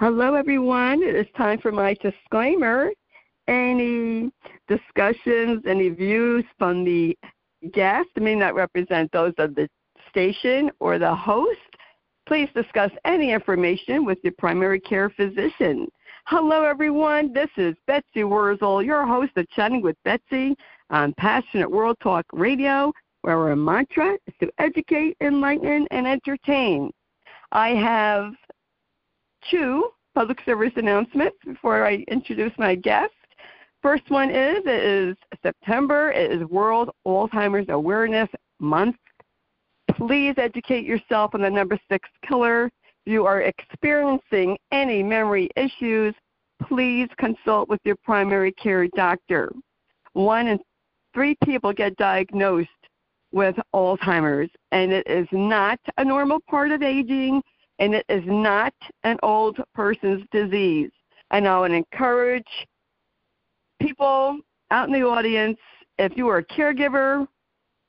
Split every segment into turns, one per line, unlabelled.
Hello, everyone. It is time for my disclaimer. Any discussions, any views from the guest may not represent those of the station or the host. Please discuss any information with your primary care physician. Hello, everyone. This is Betsy Wurzel, your host of Chatting with Betsy on Passionate World Talk Radio, where our mantra is to educate, enlighten, and entertain. I have two public service announcements before I introduce my guest. First one is it is September. It is World Alzheimer's Awareness Month. Please educate yourself on the number six killer. If you are experiencing any memory issues, please consult with your primary care doctor. One in three people get diagnosed with Alzheimer's, and it is not a normal part of aging, and it is not an old person's disease. And I would encourage people out in the audience, if you are a caregiver,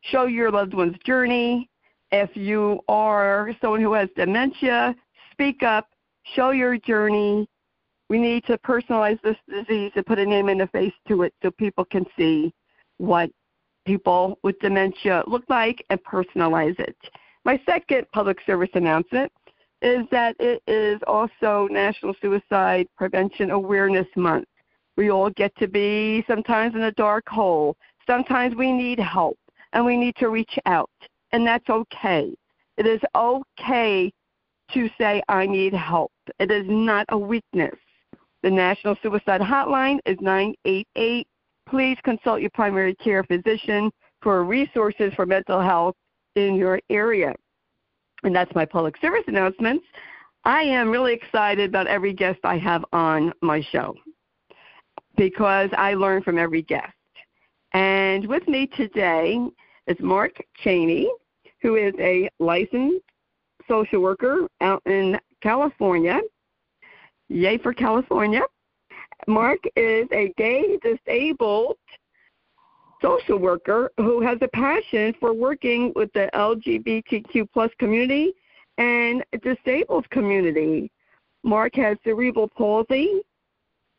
show your loved one's journey. If you are someone who has dementia, speak up, show your journey. We need to personalize this disease and put a name and a face to it so people can see what people with dementia look like and personalize it. My second public service announcement is that it is also National Suicide Prevention Awareness Month. We all get to be sometimes in a dark hole. Sometimes we need help and we need to reach out, and that's okay. It is okay to say, I need help. It is not a weakness. The National Suicide Hotline is 988. Please consult your primary care physician for resources for mental health in your area. And that's my public service announcements. I am really excited about every guest I have on my show because I learn from every guest. And with me today is Mark Cheney, who is a licensed social worker out in California. Yay for California. Mark is a gay disabled social worker who has a passion for working with the LGBTQ plus community and disabled community. Mark has cerebral palsy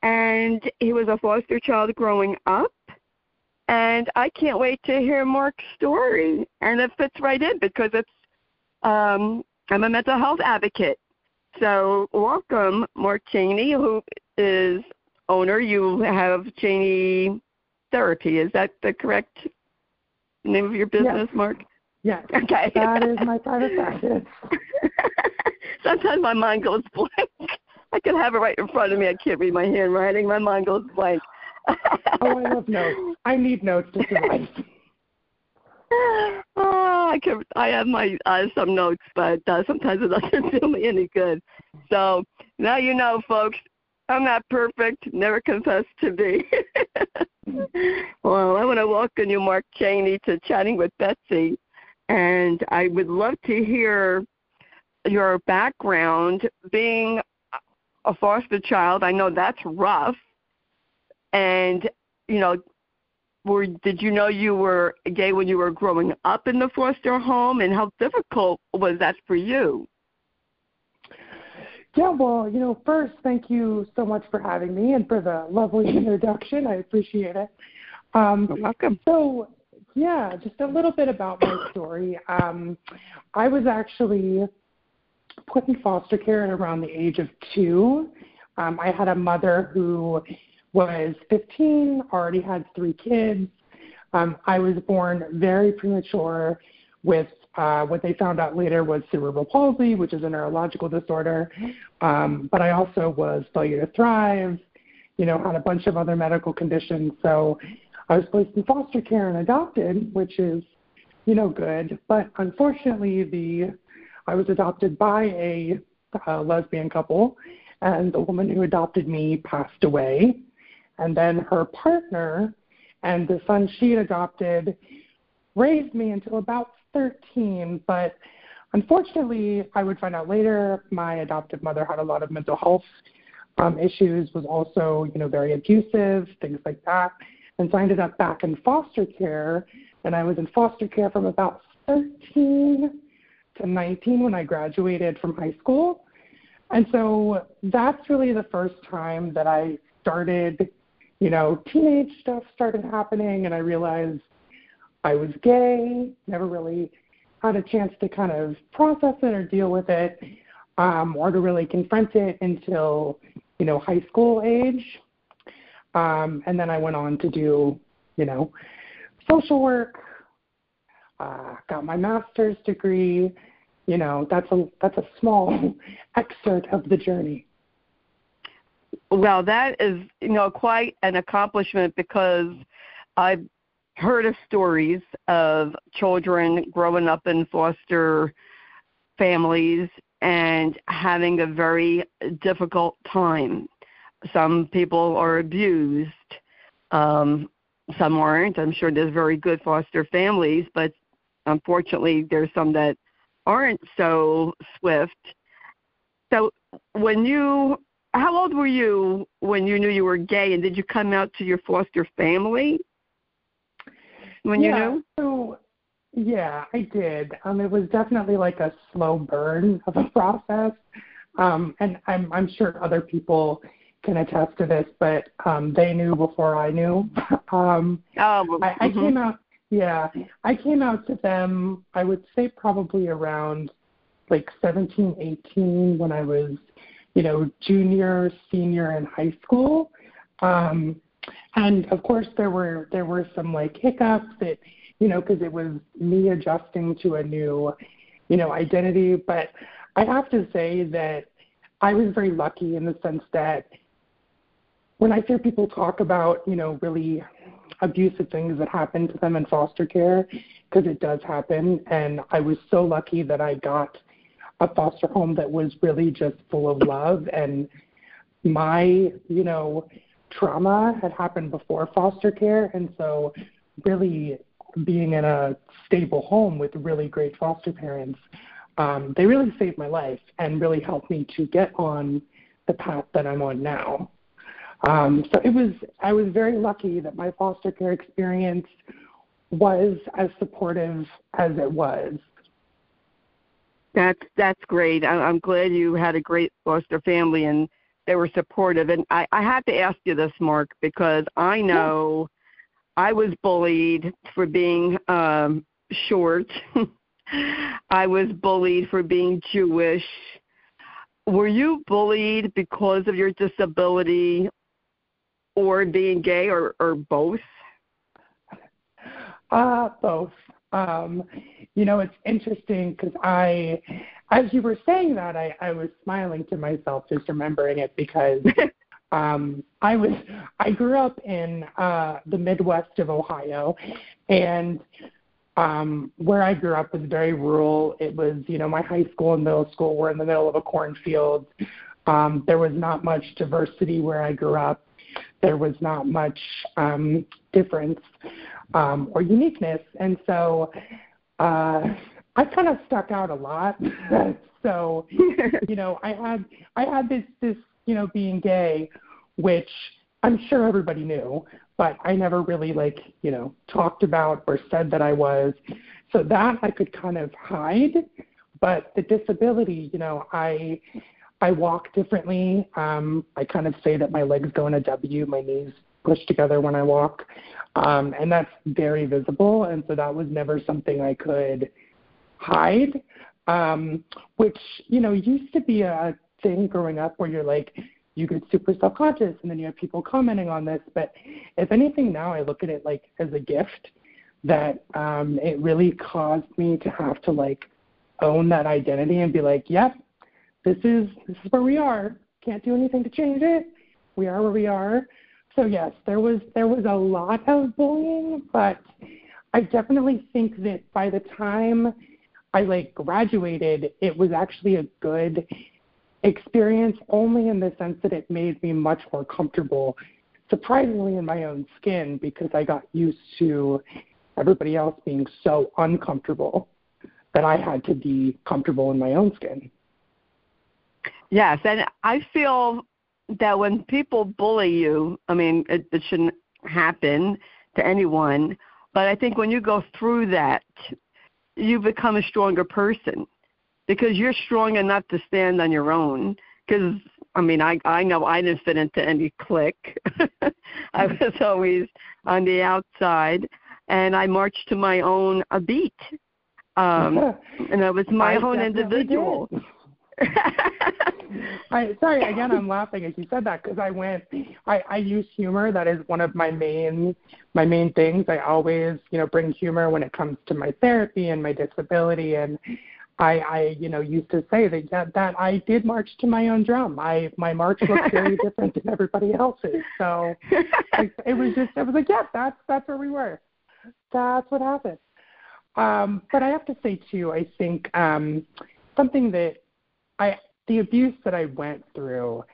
and he was a foster child growing up. And I can't wait to hear Mark's story. And it fits right in because it's um, I'm a mental health advocate. So welcome, Mark Cheney, who is owner. You have Cheney Therapy. Is that the correct name of your business,
yes.
Mark?
Yes.
Okay.
That is my private practice.
Sometimes my mind goes blank. I can have it right in front of me. I can't read my handwriting. My mind goes blank.
oh, I love notes. I need notes to survive.
oh, I can. I have my uh, some notes, but uh, sometimes it doesn't do me any good. So now you know, folks. I'm not perfect. Never confess to be. well, I want to welcome you, Mark Cheney, to chatting with Betsy, and I would love to hear your background being a foster child. I know that's rough, and you know, were did you know you were gay when you were growing up in the foster home, and how difficult was that for you?
Yeah, well, you know, first, thank you so much for having me and for the lovely introduction. I appreciate it.
Um, You're welcome.
So, yeah, just a little bit about my story. Um, I was actually put in foster care at around the age of two. Um, I had a mother who was 15, already had three kids. Um, I was born very premature with uh, what they found out later was cerebral palsy, which is a neurological disorder. Um, but I also was failure to thrive, you know, had a bunch of other medical conditions. So I was placed in foster care and adopted, which is, you know, good. But unfortunately, the I was adopted by a, a lesbian couple, and the woman who adopted me passed away. And then her partner and the son she adopted raised me until about 13, but unfortunately, I would find out later my adoptive mother had a lot of mental health um, issues, was also, you know, very abusive, things like that. And so I ended up back in foster care, and I was in foster care from about 13 to 19 when I graduated from high school. and so that's really the first time that I started, you know, teenage stuff started happening, and I realized I was gay. Never really had a chance to kind of process it or deal with it, um, or to really confront it until, you know, high school age. Um, and then I went on to do, you know, social work, uh, got my master's degree. You know, that's a that's a small excerpt of the journey.
Well, that is you know quite an accomplishment because I've heard of stories of children growing up in foster families and having a very difficult time. Some people are abused. Um, some aren't. I'm sure there's very good foster families, but unfortunately, there's some that aren't so swift. So, when you, how old were you when you knew you were gay, and did you come out to your foster family when
yeah,
you knew?
So, yeah, I did. Um, it was definitely like a slow burn of a process, um, and I'm I'm sure other people can attest to this, but um, they knew before I knew. um,
oh,
I, I
mm-hmm.
came out. Yeah, I came out to them. I would say probably around like 17, 18 when I was, you know, junior, senior in high school. Um, and of course, there were there were some like hiccups that, you know, because it was me adjusting to a new, you know, identity. But I have to say that I was very lucky in the sense that when I hear people talk about, you know, really abusive things that happen to them in foster care, because it does happen, and I was so lucky that I got a foster home that was really just full of love and my, you know, trauma had happened before foster care and so really being in a stable home with really great foster parents um, they really saved my life and really helped me to get on the path that I'm on now. Um, so it was I was very lucky that my foster care experience was as supportive as it was.
That's that's great. I, I'm glad you had a great foster family and they were supportive. And I, I have to ask you this, Mark, because I know I was bullied for being um, short. I was bullied for being Jewish. Were you bullied because of your disability or being gay or, or both?
Uh, both. Um, you know, it's interesting because I, as you were saying that, I, I was smiling to myself just remembering it because um, I was I grew up in uh, the Midwest of Ohio, and um, where I grew up was very rural. It was, you know, my high school and middle school were in the middle of a cornfield. Um, there was not much diversity where I grew up. There was not much um, difference um, or uniqueness, and so uh, I kind of stuck out a lot. so, you know, I had I had this this you know being gay, which I'm sure everybody knew, but I never really like, you know, talked about or said that I was. So that I could kind of hide. But the disability, you know, I I walk differently. Um, I kind of say that my legs go in a W, my knees push together when I walk. Um, and that's very visible. And so that was never something I could hide, um, which, you know, used to be a thing growing up where you're like, you get super self conscious and then you have people commenting on this. But if anything, now I look at it like as a gift that um, it really caused me to have to like own that identity and be like, yep, this is this is where we are. Can't do anything to change it. We are where we are. So yes, there was there was a lot of bullying, but I definitely think that by the time I like graduated, it was actually a good experience only in the sense that it made me much more comfortable, surprisingly, in my own skin because I got used to everybody else being so uncomfortable that I had to be comfortable in my own skin.
Yes, and I feel that when people bully you, I mean, it, it shouldn't happen to anyone, but I think when you go through that, you become a stronger person because you're strong enough to stand on your own because I mean, I I know I didn't fit into any clique. I was always on the outside, and I marched to my own a beat, um, and I was my
I
own individual.
I sorry again. I'm laughing as you said that because I went. I I use humor. That is one of my main my main things. I always you know bring humor when it comes to my therapy and my disability. And I I you know used to say that that, that I did march to my own drum. I my march looked very different than everybody else's. So it, it was just it was like yeah, that's that's where we were. That's what happened. Um, but I have to say too, I think um, something that I the abuse that I went through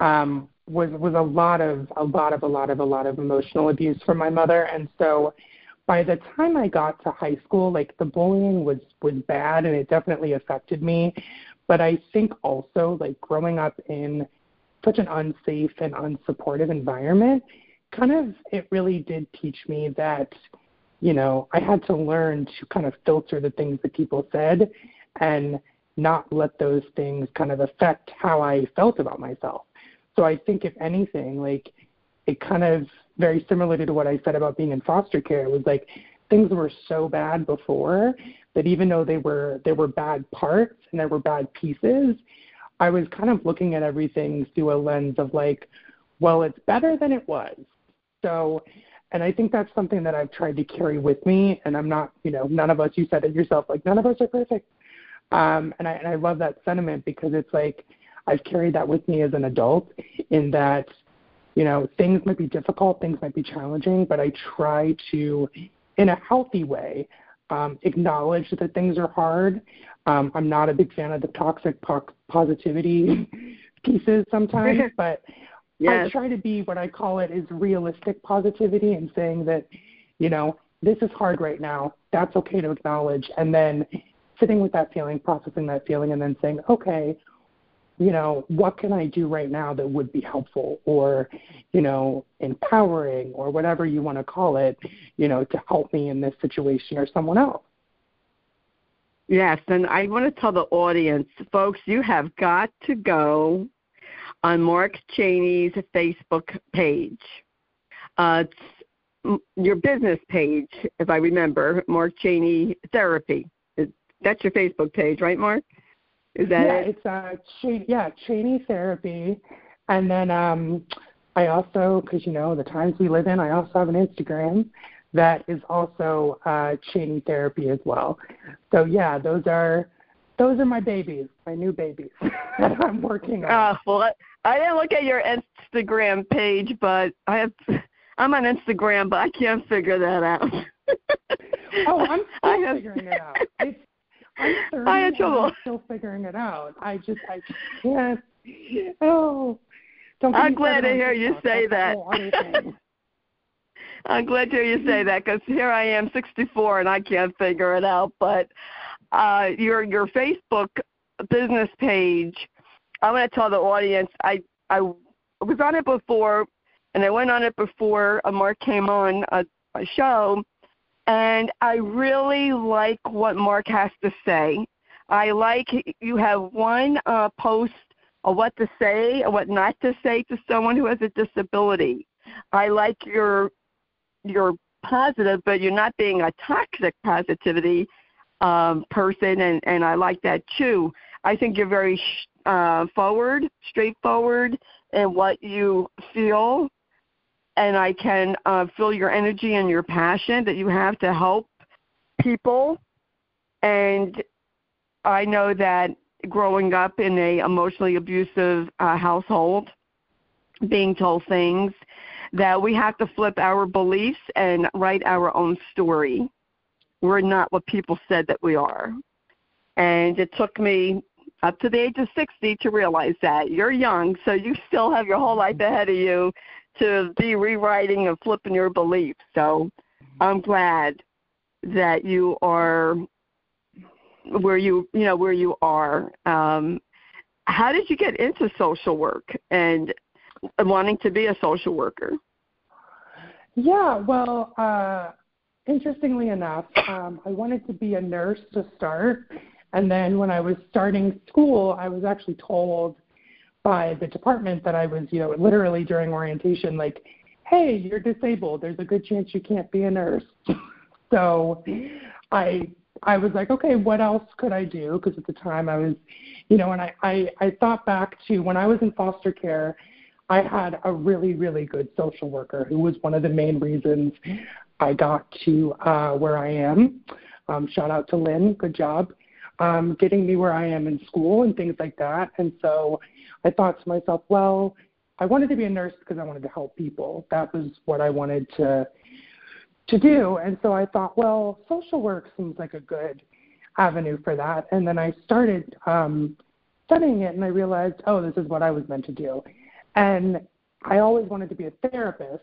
um, was was a lot of a lot of a lot of a lot of emotional abuse from my mother, and so by the time I got to high school, like the bullying was was bad, and it definitely affected me. But I think also like growing up in such an unsafe and unsupportive environment, kind of it really did teach me that you know I had to learn to kind of filter the things that people said and not let those things kind of affect how I felt about myself. So I think if anything, like it kind of very similar to what I said about being in foster care, it was like things were so bad before that even though they were there were bad parts and there were bad pieces, I was kind of looking at everything through a lens of like, well, it's better than it was. So and I think that's something that I've tried to carry with me. And I'm not, you know, none of us, you said it yourself, like none of us are perfect. Um, and I and I love that sentiment because it's like I've carried that with me as an adult in that you know things might be difficult, things might be challenging, but I try to, in a healthy way, um, acknowledge that things are hard. Um, I'm not a big fan of the toxic po- positivity pieces sometimes, but
Yes.
I try to be what I call it is realistic positivity and saying that, you know, this is hard right now. That's okay to acknowledge. And then sitting with that feeling, processing that feeling, and then saying, okay, you know, what can I do right now that would be helpful or, you know, empowering or whatever you want to call it, you know, to help me in this situation or someone else.
Yes, and I want to tell the audience, folks, you have got to go on Mark Cheney's Facebook page. Uh, it's your business page, if I remember, Mark Cheney Therapy. That's your Facebook page, right, Mark? Is that
yeah,
it?
it's uh, Ch- yeah, Cheney Therapy, and then um, I also, because you know the times we live in, I also have an Instagram that is also uh, Cheney Therapy as well. So yeah, those are those are my babies, my new babies that I'm working on.
Uh, well, I, I didn't look at your Instagram page, but I have. I'm on Instagram, but I can't figure that out.
oh, I'm
I have-
figuring it out. It's I'm
I had trouble.
I'm still figuring it out. I just I can't. Oh, don't
I'm glad to hear you say that.
whole other thing.
I'm glad to hear you say that because here I am, 64, and I can't figure it out. But uh, your your Facebook business page, I want to tell the audience I I was on it before, and I went on it before Mark came on a, a show, and I really like what Mark has to say. I like you have one uh, post of what to say and what not to say to someone who has a disability. I like your you're positive, but you're not being a toxic positivity um, person, and and I like that too. I think you're very sh- uh, forward, straightforward in what you feel, and I can uh, feel your energy and your passion that you have to help people. And I know that growing up in a emotionally abusive uh, household, being told things that we have to flip our beliefs and write our own story. We're not what people said that we are. And it took me up to the age of 60 to realize that. You're young, so you still have your whole life ahead of you to be rewriting and flipping your beliefs. So I'm glad that you are where you you know where you are. Um, how did you get into social work and wanting to be a social worker?
Yeah, well, uh, interestingly enough, um, I wanted to be a nurse to start, and then when I was starting school, I was actually told by the department that I was, you know, literally during orientation, like, hey, you're disabled. There's a good chance you can't be a nurse. so I I was like, okay, what else could I do? Because at the time I was, you know, and I, I I thought back to when I was in foster care. I had a really, really good social worker who was one of the main reasons I got to uh, where I am. Um, shout out to Lynn, good job um, getting me where I am in school and things like that. And so I thought to myself, well, I wanted to be a nurse because I wanted to help people. That was what I wanted to to do. And so I thought, well, social work seems like a good avenue for that. And then I started um, studying it, and I realized, oh, this is what I was meant to do. And I always wanted to be a therapist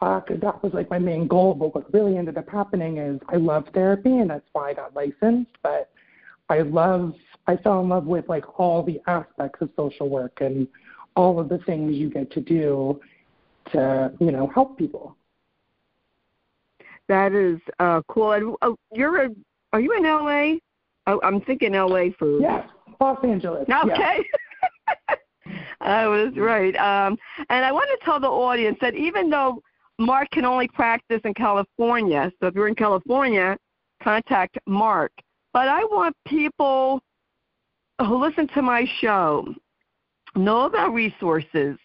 because uh, that was like my main goal. But what really ended up happening is I love therapy, and that's why I got licensed. But I love, I fell in love with like all the aspects of social work and all of the things you get to do to, you know, help people.
That is uh, cool. And uh, you're a, are you in LA? Oh, I'm thinking LA for.
Yes, Los Angeles.
Okay. I was right. Um, and I want to tell the audience that even though Mark can only practice in California, so if you're in California, contact Mark. But I want people who listen to my show know about resources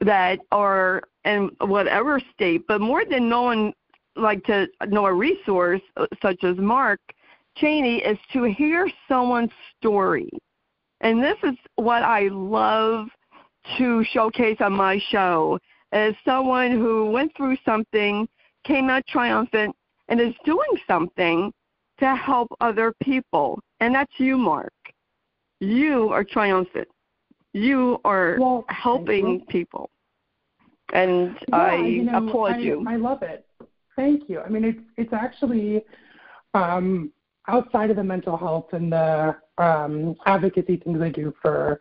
that are in whatever state, but more than knowing like to know a resource uh, such as Mark Cheney is to hear someone's story. And this is what I love to showcase on my show as someone who went through something, came out triumphant, and is doing something to help other people. And that's you, Mark. You are triumphant. You are well, helping people. And
yeah,
I
you know,
applaud
I,
you.
I love it. Thank you. I mean, it's it's actually um, outside of the mental health and the um, advocacy things I do for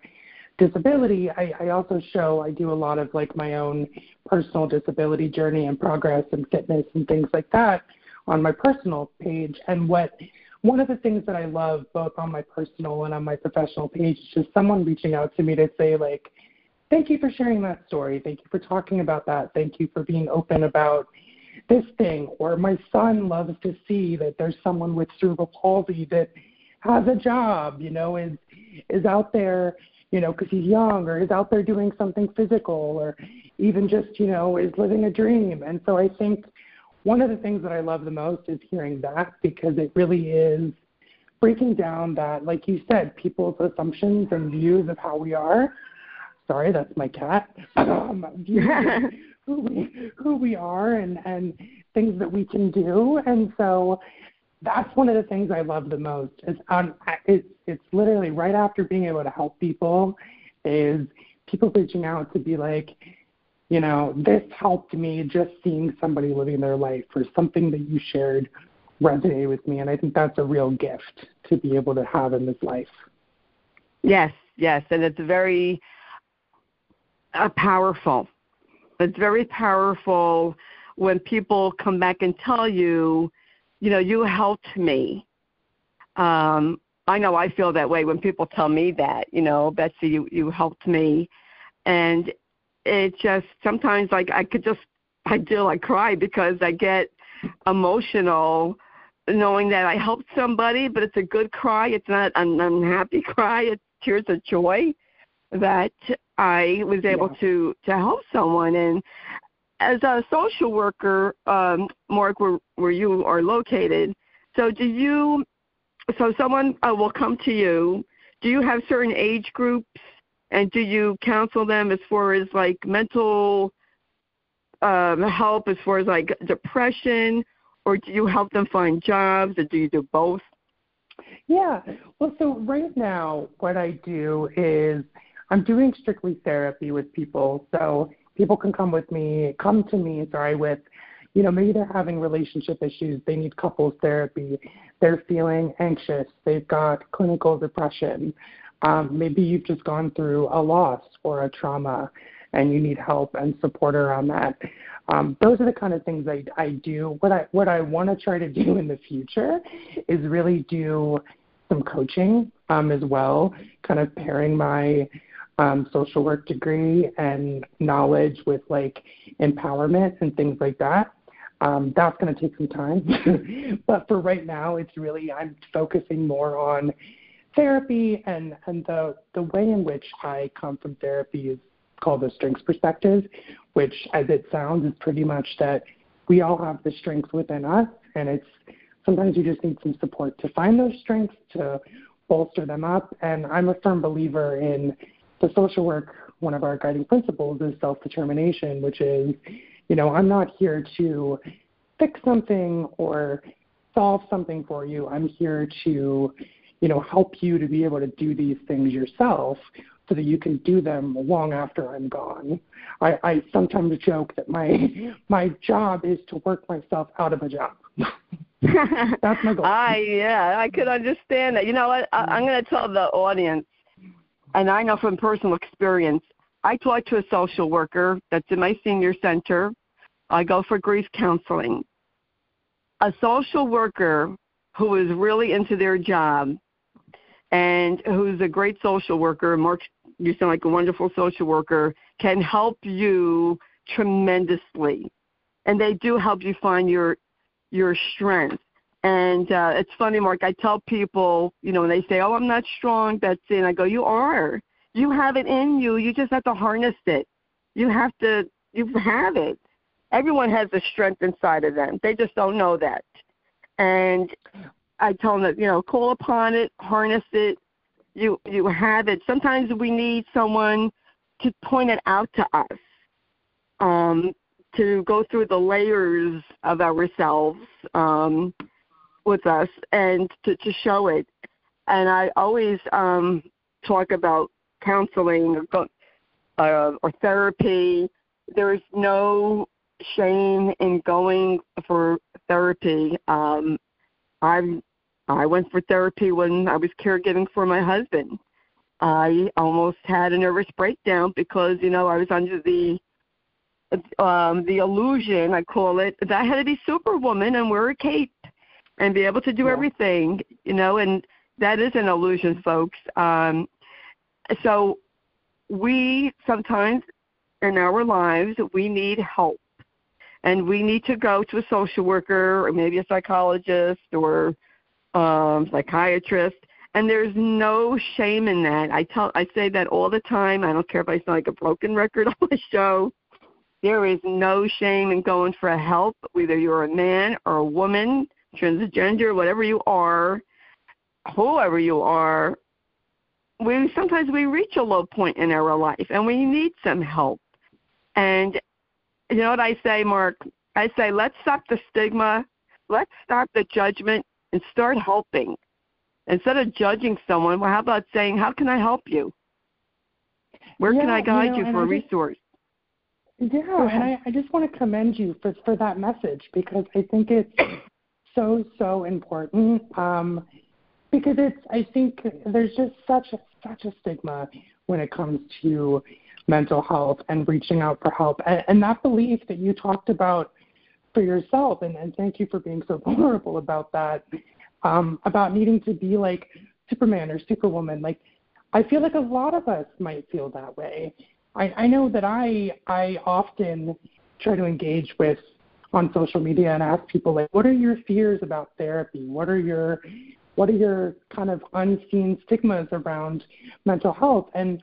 disability. I, I also show I do a lot of like my own personal disability journey and progress and fitness and things like that on my personal page. And what one of the things that I love both on my personal and on my professional page is just someone reaching out to me to say like, thank you for sharing that story. Thank you for talking about that. Thank you for being open about this thing, or my son loves to see that there's someone with cerebral palsy that has a job, you know, is is out there, you know, because he's young, or is out there doing something physical, or even just, you know, is living a dream. And so I think one of the things that I love the most is hearing that because it really is breaking down that, like you said, people's assumptions and views of how we are. Sorry, that's my cat. Um, who we who we are and and things that we can do and so that's one of the things I love the most. Is um, it's it's literally right after being able to help people, is people reaching out to be like, you know, this helped me just seeing somebody living their life or something that you shared resonated with me, and I think that's a real gift to be able to have in this life.
Yes, yes, and it's very uh, powerful it's very powerful when people come back and tell you, you know, you helped me. Um, I know I feel that way when people tell me that, you know, Betsy, you, you helped me. And it just sometimes like I could just I do like cry because I get emotional knowing that I helped somebody, but it's a good cry. It's not an unhappy cry. It's tears of joy that I was able yeah. to to help someone. And as a social worker, um, Mark, where where you are located, so do you? So someone uh, will come to you. Do you have certain age groups, and do you counsel them as far as like mental um, help, as far as like depression, or do you help them find jobs, or do you do both?
Yeah. Well, so right now, what I do is I'm doing strictly therapy with people. So people can come with me, come to me, sorry, with, you know, maybe they're having relationship issues, they need couples therapy, they're feeling anxious, they've got clinical depression, um, maybe you've just gone through a loss or a trauma and you need help and support around that. Um, those are the kind of things I, I do. What I what I want to try to do in the future is really do some coaching um, as well, kind of pairing my um, social work degree and knowledge with like empowerment and things like that. Um, that's going to take some time, but for right now, it's really I'm focusing more on therapy and and the the way in which I come from therapy is called the strengths perspective, which as it sounds is pretty much that we all have the strengths within us, and it's sometimes you just need some support to find those strengths to bolster them up. And I'm a firm believer in the social work. One of our guiding principles is self determination, which is, you know, I'm not here to fix something or solve something for you. I'm here to, you know, help you to be able to do these things yourself so that you can do them long after I'm gone. I, I sometimes joke that my my job is to work myself out of a job. That's my goal.
I yeah, I could understand that. You know what? I, mm-hmm. I'm going to tell the audience, and I know from personal experience. I talk to a social worker that's in my senior center. I go for grief counseling. A social worker who is really into their job and who's a great social worker, Mark, you sound like a wonderful social worker, can help you tremendously. And they do help you find your your strength. And uh, it's funny, Mark. I tell people, you know, when they say, "Oh, I'm not strong," Betsy, and I go, "You are. You have it in you. You just have to harness it. You have to. You have it. Everyone has a strength inside of them. They just don't know that. And I tell them that you know, call upon it, harness it. You you have it. Sometimes we need someone to point it out to us, um, to go through the layers of ourselves um, with us, and to to show it. And I always um, talk about counseling or, uh, or therapy. There is no shame in going for therapy. Um, I'm I went for therapy when I was caregiving for my husband. I almost had a nervous breakdown because you know I was under the um the illusion I call it that I had to be superwoman and wear a cape and be able to do yeah. everything you know and that is an illusion folks um so we sometimes in our lives we need help and we need to go to a social worker or maybe a psychologist or um, psychiatrist, and there's no shame in that. I tell, I say that all the time. I don't care if I sound like a broken record on the show. There is no shame in going for help, whether you're a man or a woman, transgender, whatever you are, whoever you are. We sometimes we reach a low point in our life, and we need some help. And you know what I say, Mark? I say let's stop the stigma, let's stop the judgment, and start helping. Instead of judging someone, well, how about saying, How can I help you? Where
yeah,
can I guide
you,
know, you for a resource?
Yeah, and I, I just want to commend you for, for that message because I think it's so, so important. Um, because it's, I think there's just such a, such a stigma when it comes to mental health and reaching out for help. And, and that belief that you talked about for yourself and, and thank you for being so vulnerable about that. Um, about needing to be like superman or superwoman like i feel like a lot of us might feel that way. I, I know that i i often try to engage with on social media and ask people like what are your fears about therapy? What are your what are your kind of unseen stigmas around mental health? And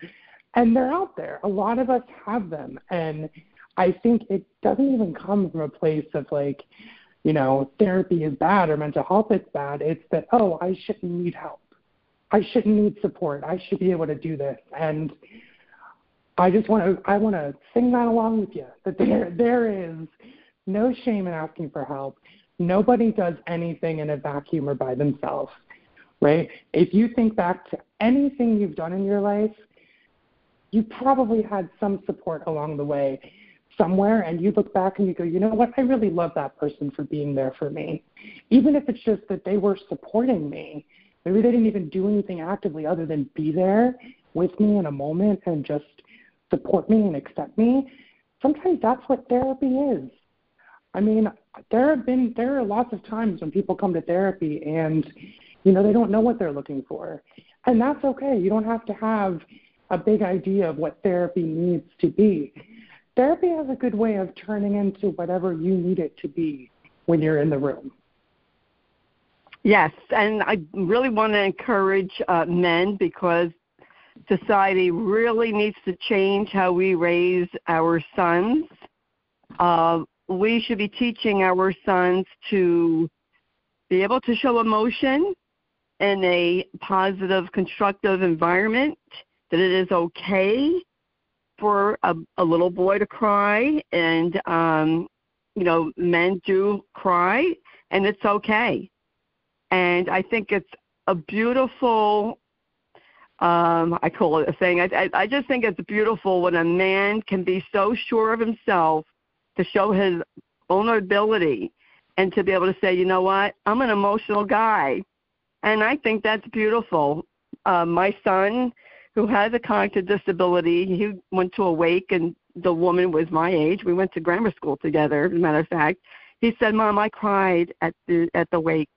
and they're out there. A lot of us have them. And I think it doesn't even come from a place of like, you know, therapy is bad or mental health is bad. It's that, oh, I shouldn't need help. I shouldn't need support. I should be able to do this. And I just want to I want to sing that along with you that there there is no shame in asking for help. Nobody does anything in a vacuum or by themselves, right? If you think back to anything you've done in your life, you probably had some support along the way somewhere and you look back and you go, you know what, I really love that person for being there for me. Even if it's just that they were supporting me. Maybe they didn't even do anything actively other than be there with me in a moment and just support me and accept me. Sometimes that's what therapy is. I mean, there have been there are lots of times when people come to therapy and you know they don't know what they're looking for. And that's okay. You don't have to have a big idea of what therapy needs to be. Therapy has a good way of turning into whatever you need it to be when you're in the room.
Yes, and I really want to encourage uh, men because society really needs to change how we raise our sons. Uh, we should be teaching our sons to be able to show emotion in a positive, constructive environment, that it is okay for a, a little boy to cry, and, um, you know, men do cry, and it's okay. And I think it's a beautiful um i call it a thing I, I just think it's beautiful when a man can be so sure of himself to show his vulnerability and to be able to say you know what? I'm an emotional guy. And i think that's beautiful. Uh, my son who has a cognitive disability he went to awake and the woman was my age we went to grammar school together as a matter of fact he said mom i cried at the at the wake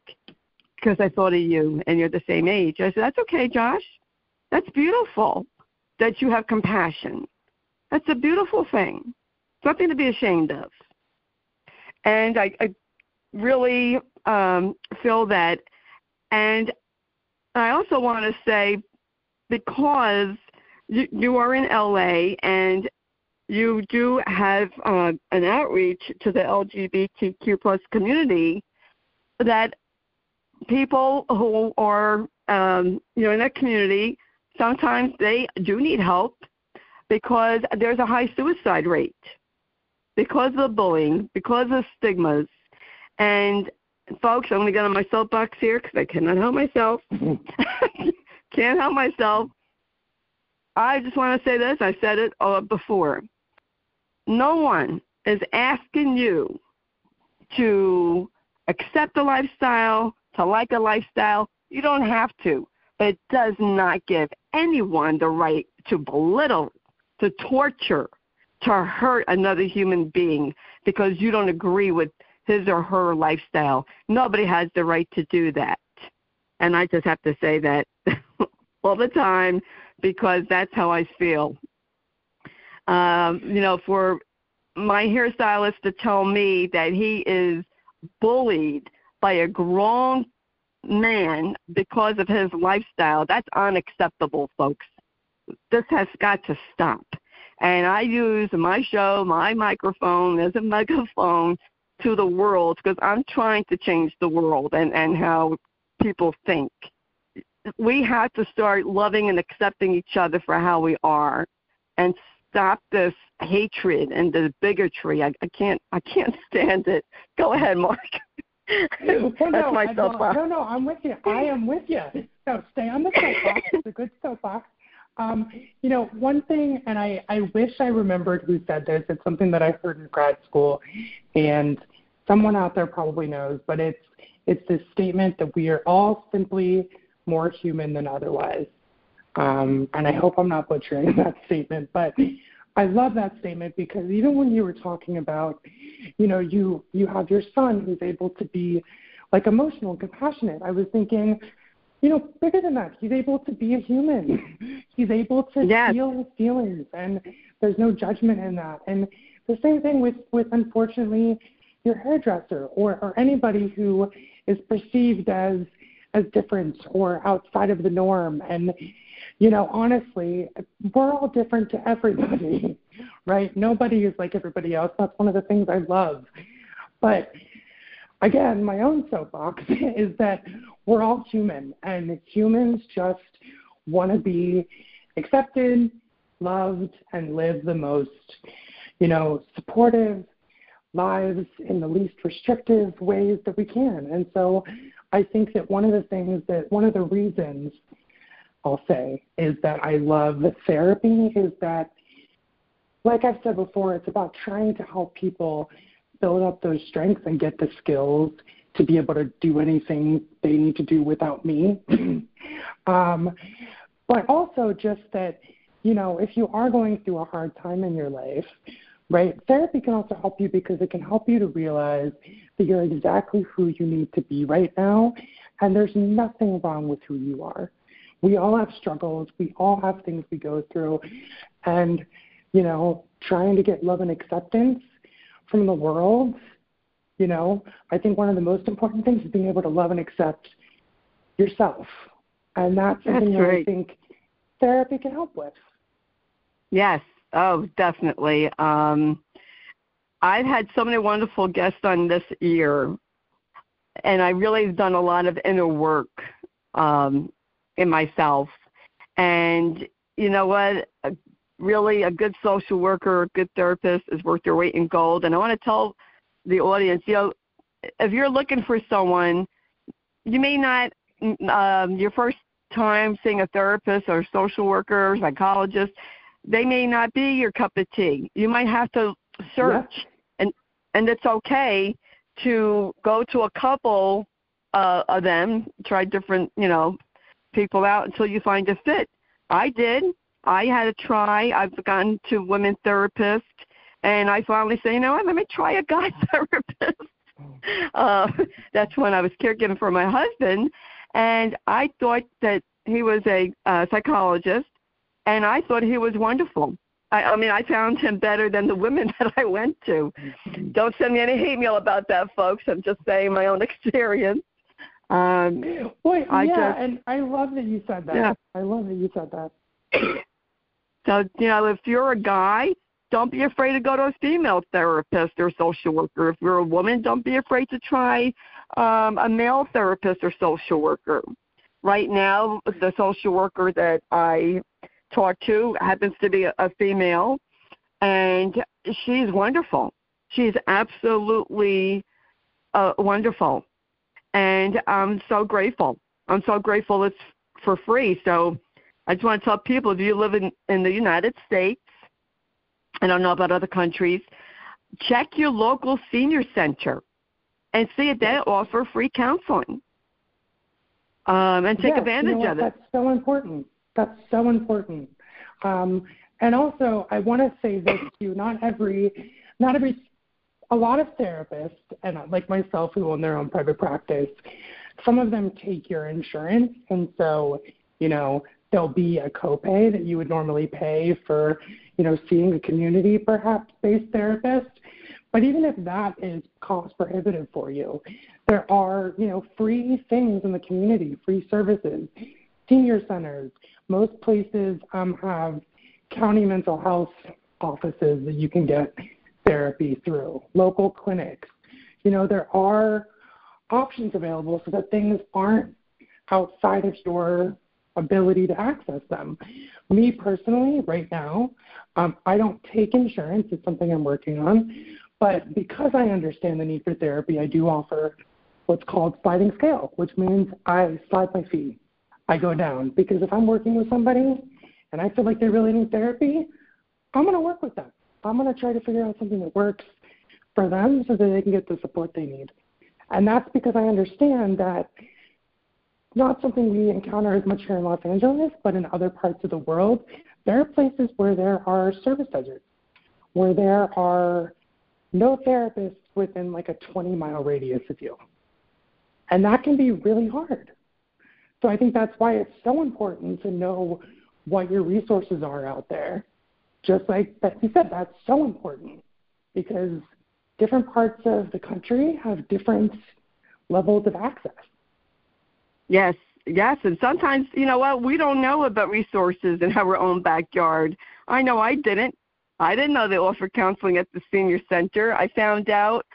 because i thought of you and you're the same age i said that's okay josh that's beautiful that you have compassion. That's a beautiful thing. Something to be ashamed of. And I, I really um, feel that. And I also want to say, because you, you are in LA and you do have uh, an outreach to the LGBTQ plus community, that people who are um, you know in that community sometimes they do need help because there's a high suicide rate because of the bullying, because of stigmas. And folks, I'm going to get on my soapbox here because I cannot help myself. Can't help myself. I just want to say this. I said it uh, before. No one is asking you to accept a lifestyle, to like a lifestyle. You don't have to but it does not give anyone the right to belittle, to torture, to hurt another human being because you don't agree with his or her lifestyle. Nobody has the right to do that. And I just have to say that all the time because that's how I feel. Um, you know, for my hairstylist to tell me that he is bullied by a grown man because of his lifestyle, that's unacceptable, folks. This has got to stop. And I use my show, my microphone as a megaphone to the world because I'm trying to change the world and, and how people think. We have to start loving and accepting each other for how we are and stop this hatred and the bigotry. I, I can't I can't stand it. Go ahead, Mark.
well, no, my soapbox. No, no, I'm with you. I am with you. So stay on the soapbox. it's a good soapbox. Um, you know, one thing, and I, I wish I remembered who said this. It's something that I heard in grad school, and someone out there probably knows, but it's it's this statement that we are all simply more human than otherwise. Um, and I hope I'm not butchering that statement, but I love that statement because even when you were talking about, you know, you you have your son who's able to be like emotional and compassionate. I was thinking, you know, bigger than that, he's able to be a human. he's able to yes. feel his feelings, and there's no judgment in that. And the same thing with with unfortunately your hairdresser or or anybody who is perceived as as different or outside of the norm and you know, honestly, we're all different to everybody, right? Nobody is like everybody else. That's one of the things I love. But again, my own soapbox is that we're all human, and humans just want to be accepted, loved, and live the most, you know, supportive lives in the least restrictive ways that we can. And so I think that one of the things that, one of the reasons I'll say is that I love therapy is that, like I've said before, it's about trying to help people build up those strengths and get the skills to be able to do anything they need to do without me. um, but also just that, you know, if you are going through a hard time in your life, right, therapy can also help you because it can help you to realize that you're exactly who you need to be right now, and there's nothing wrong with who you are We all have struggles. We all have things we go through. And, you know, trying to get love and acceptance from the world, you know, I think one of the most important things is being able to love and accept yourself. And that's something
that's
that I think therapy can help with.
Yes. Oh, definitely. Um, I've had so many wonderful guests on this year, and I really have done a lot of inner work um, in myself. And you know what? A, really, a good social worker, a good therapist is worth their weight in gold. And I want to tell the audience, you know, if you're looking for someone, you may not um, your first time seeing a therapist or social worker or psychologist, they may not be your cup of tea. You might have to search, yeah. and and it's okay to go to a couple uh, of them, try different you know people out until you find a fit. I did. I had to try. I've gone to women therapists, and I finally said, you know what, let me try a guy therapist. Uh, that's when I was caregiving for my husband, and I thought that he was a uh, psychologist, and I thought he was wonderful. I, I mean, I found him better than the women that I went to. Don't send me any hate mail about that, folks. I'm just saying my own experience. Um,
I yeah, just, and I love that you said that. Yeah. I love that you said that.
so, you know, if you're a guy, don't be afraid to go to a female therapist or social worker. If you're a woman, don't be afraid to try um, a male therapist or social worker. Right now, the social worker that I talk to happens to be a, a female, and she's wonderful. She's absolutely uh, wonderful, and I'm so grateful. I'm so grateful it's for free. So I just want to tell people if you live in, in the United States, I don't know about other countries, check your local senior center and see if they offer free counseling. Um, and take
yes,
advantage
you know
of it.
That's so important. That's so important. Um, and also, I want to say this too: not every, not every, a lot of therapists, and like myself, who own their own private practice, some of them take your insurance, and so you know there'll be a copay that you would normally pay for, you know, seeing a community perhaps based therapist. But even if that is cost prohibitive for you, there are, you know, free things in the community, free services, senior centers. Most places um, have county mental health offices that you can get therapy through, local clinics. You know, there are options available so that things aren't outside of your ability to access them. Me personally, right now, um, I don't take insurance. It's something I'm working on. But because I understand the need for therapy, I do offer what's called sliding scale, which means I slide my fee. I go down because if I'm working with somebody and I feel like they really need therapy, I'm going to work with them. I'm going to try to figure out something that works for them so that they can get the support they need. And that's because I understand that not something we encounter as much here in Los Angeles, but in other parts of the world, there are places where there are service deserts, where there are no therapists within like a 20 mile radius of you. And that can be really hard. So I think that's why it's so important to know what your resources are out there. Just like Betsy said, that's so important because different parts of the country have different levels of access.
Yes, yes, and sometimes you know what we don't know about resources in our own backyard. I know I didn't. I didn't know they offered counseling at the senior center. I found out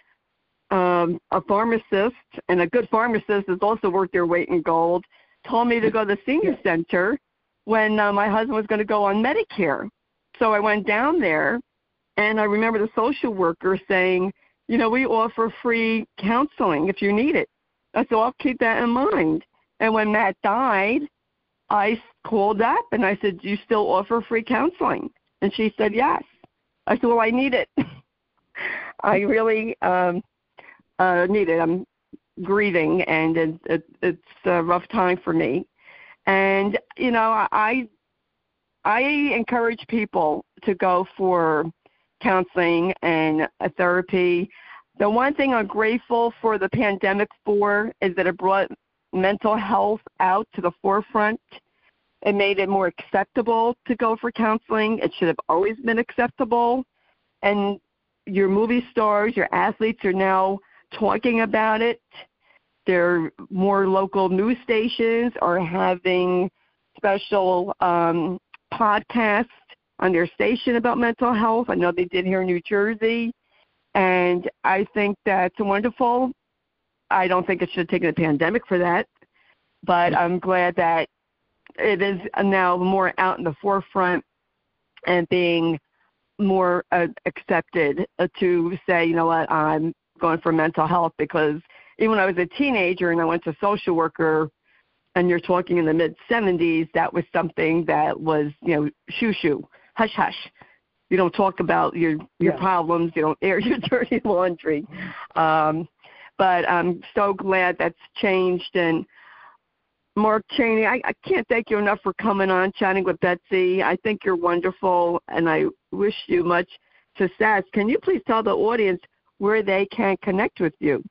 um, a pharmacist, and a good pharmacist is also worth their weight in gold, told me to go to the senior center when uh, my husband was going to go on Medicare. So I went down there, and I remember the social worker saying, you know, we offer free counseling if you need it. I said, I'll keep that in mind. And when Matt died, I called up and I said, Do you still offer free counseling? And she said, Yes. I said, well, I need it. I really um, uh, need it. I'm grieving, and it, it, it's a rough time for me. And you know, I I encourage people to go for counseling and a therapy. The one thing I'm grateful for the pandemic for is that it brought mental health out to the forefront. It made it more acceptable to go for counseling. It should have always been acceptable. And your movie stars, your athletes are now talking about it. There more local news stations are having special um, podcasts on their station about mental health. I know they did here in New Jersey, and I think that's wonderful. I don't think it should have taken a pandemic for that, but I'm glad that it is now more out in the forefront and being more uh, accepted to say, you know what, I'm going for mental health because even when I was a teenager and I went to social worker and you're talking in the mid 70s, that was something that was, you know, shoo shoo, hush hush. You don't talk about your your yeah. problems. You don't air your dirty laundry. Um, but I'm so glad that's changed. And Mark Chaney, I, I can't thank you enough for coming on, chatting with Betsy. I think you're wonderful, and I wish you much success. Can you please tell the audience where they can connect with you,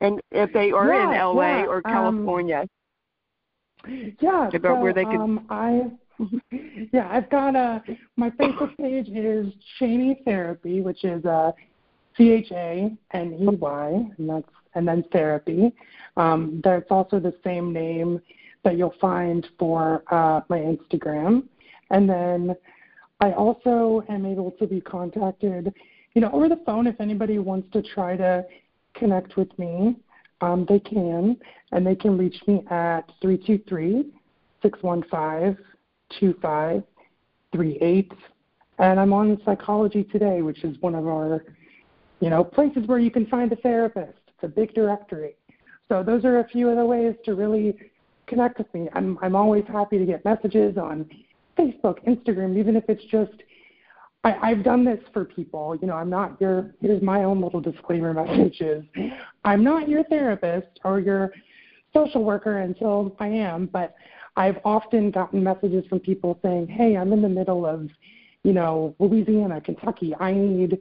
and if they are
yeah,
in LA
yeah,
or um, California?
Um, yeah,
about
so,
where they can.
Um, I yeah, I've got a my Facebook page is Chaney Therapy, which is uh, C H A N E Y, and that's and then therapy. Um, that's also the same name that you'll find for uh, my Instagram, and then I also am able to be contacted, you know, over the phone if anybody wants to try to connect with me. Um, they can, and they can reach me at 323 615 2538. And I'm on Psychology Today, which is one of our, you know, places where you can find a therapist. It's a big directory. So those are a few of the ways to really connect with me. I'm I'm always happy to get messages on Facebook, Instagram, even if it's just I, I've done this for people. You know, I'm not your. Here's my own little disclaimer message: is I'm not your therapist or your social worker until I am. But I've often gotten messages from people saying, "Hey, I'm in the middle of, you know, Louisiana, Kentucky. I need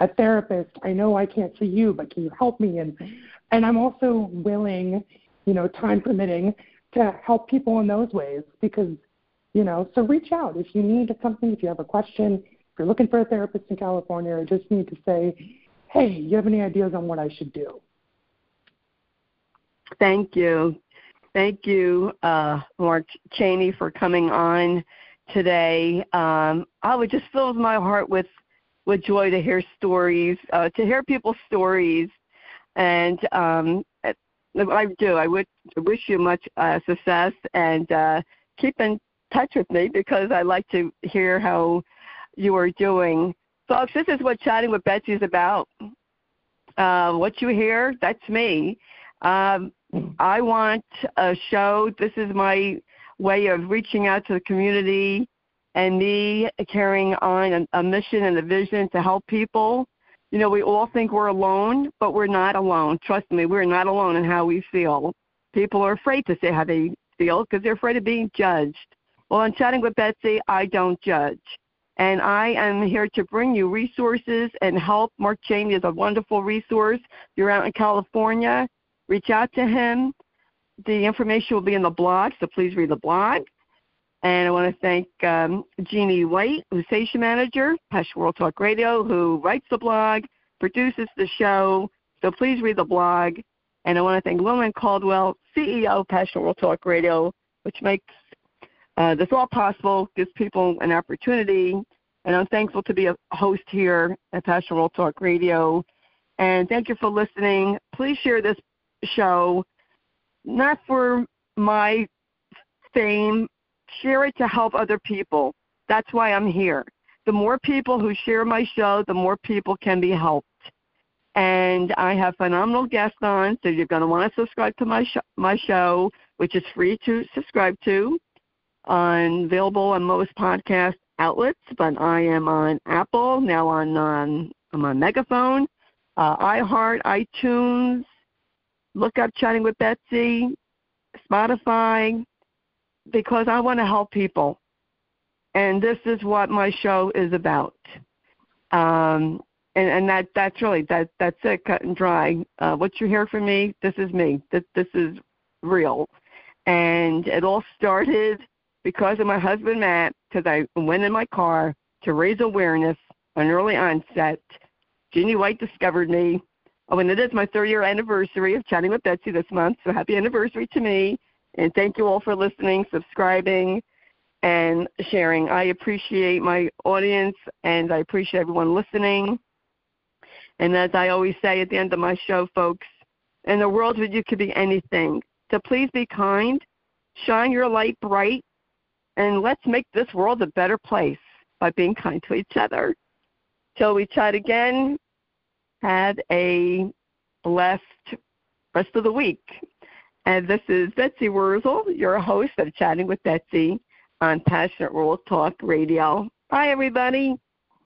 a therapist. I know I can't see you, but can you help me?" And and I'm also willing, you know, time permitting, to help people in those ways because, you know, so reach out if you need something, if you have a question if you're looking for a therapist in California, just need to say, hey, you have any ideas on what I should do?
Thank you. Thank you, uh, Mark Chaney, for coming on today. Um, I would just fills my heart with with joy to hear stories, uh, to hear people's stories, and um, I do. I would wish you much uh, success and uh, keep in touch with me because I like to hear how you are doing. Folks, this is what Chatting with Betsy is about. Uh, what you hear, that's me. Um, I want a show. This is my way of reaching out to the community and me carrying on a, a mission and a vision to help people. You know, we all think we're alone, but we're not alone. Trust me, we're not alone in how we feel. People are afraid to say how they feel because they're afraid of being judged. Well, in chatting with Betsy, I don't judge and I am here to bring you resources and help. Mark Chaney is a wonderful resource. If you're out in California, reach out to him. The information will be in the blog, so please read the blog. And I want to thank um, Jeannie White, who's station manager, Passion World Talk Radio, who writes the blog, produces the show. So please read the blog. And I want to thank Lillian Caldwell, CEO, of Passion World Talk Radio, which makes uh, this all possible, gives people an opportunity, and I'm thankful to be a host here at Passion World Talk Radio. And thank you for listening. Please share this show, not for my fame, share it to help other people. That's why I'm here. The more people who share my show, the more people can be helped. And I have phenomenal guests on, so you're going to want to subscribe to my, sh- my show, which is free to subscribe to on available on most podcast outlets, but I am on Apple now on on I'm on Megaphone, uh, iHeart, iTunes. Look up Chatting with Betsy, Spotify, because I want to help people, and this is what my show is about. Um, and, and that that's really that that's it, cut and dry. Uh, what you hear from me, this is me. This this is real, and it all started because of my husband Matt, because I went in my car to raise awareness on early onset. Jeannie White discovered me. Oh, and it is my third year anniversary of chatting with Betsy this month, so happy anniversary to me. And thank you all for listening, subscribing, and sharing. I appreciate my audience and I appreciate everyone listening. And as I always say at the end of my show, folks, in the world where you could be anything, so please be kind, shine your light bright, and let's make this world a better place by being kind to each other. Till we chat again, have a blessed rest of the week. And this is Betsy Wurzel, your host of Chatting with Betsy on Passionate World Talk Radio. Bye, everybody.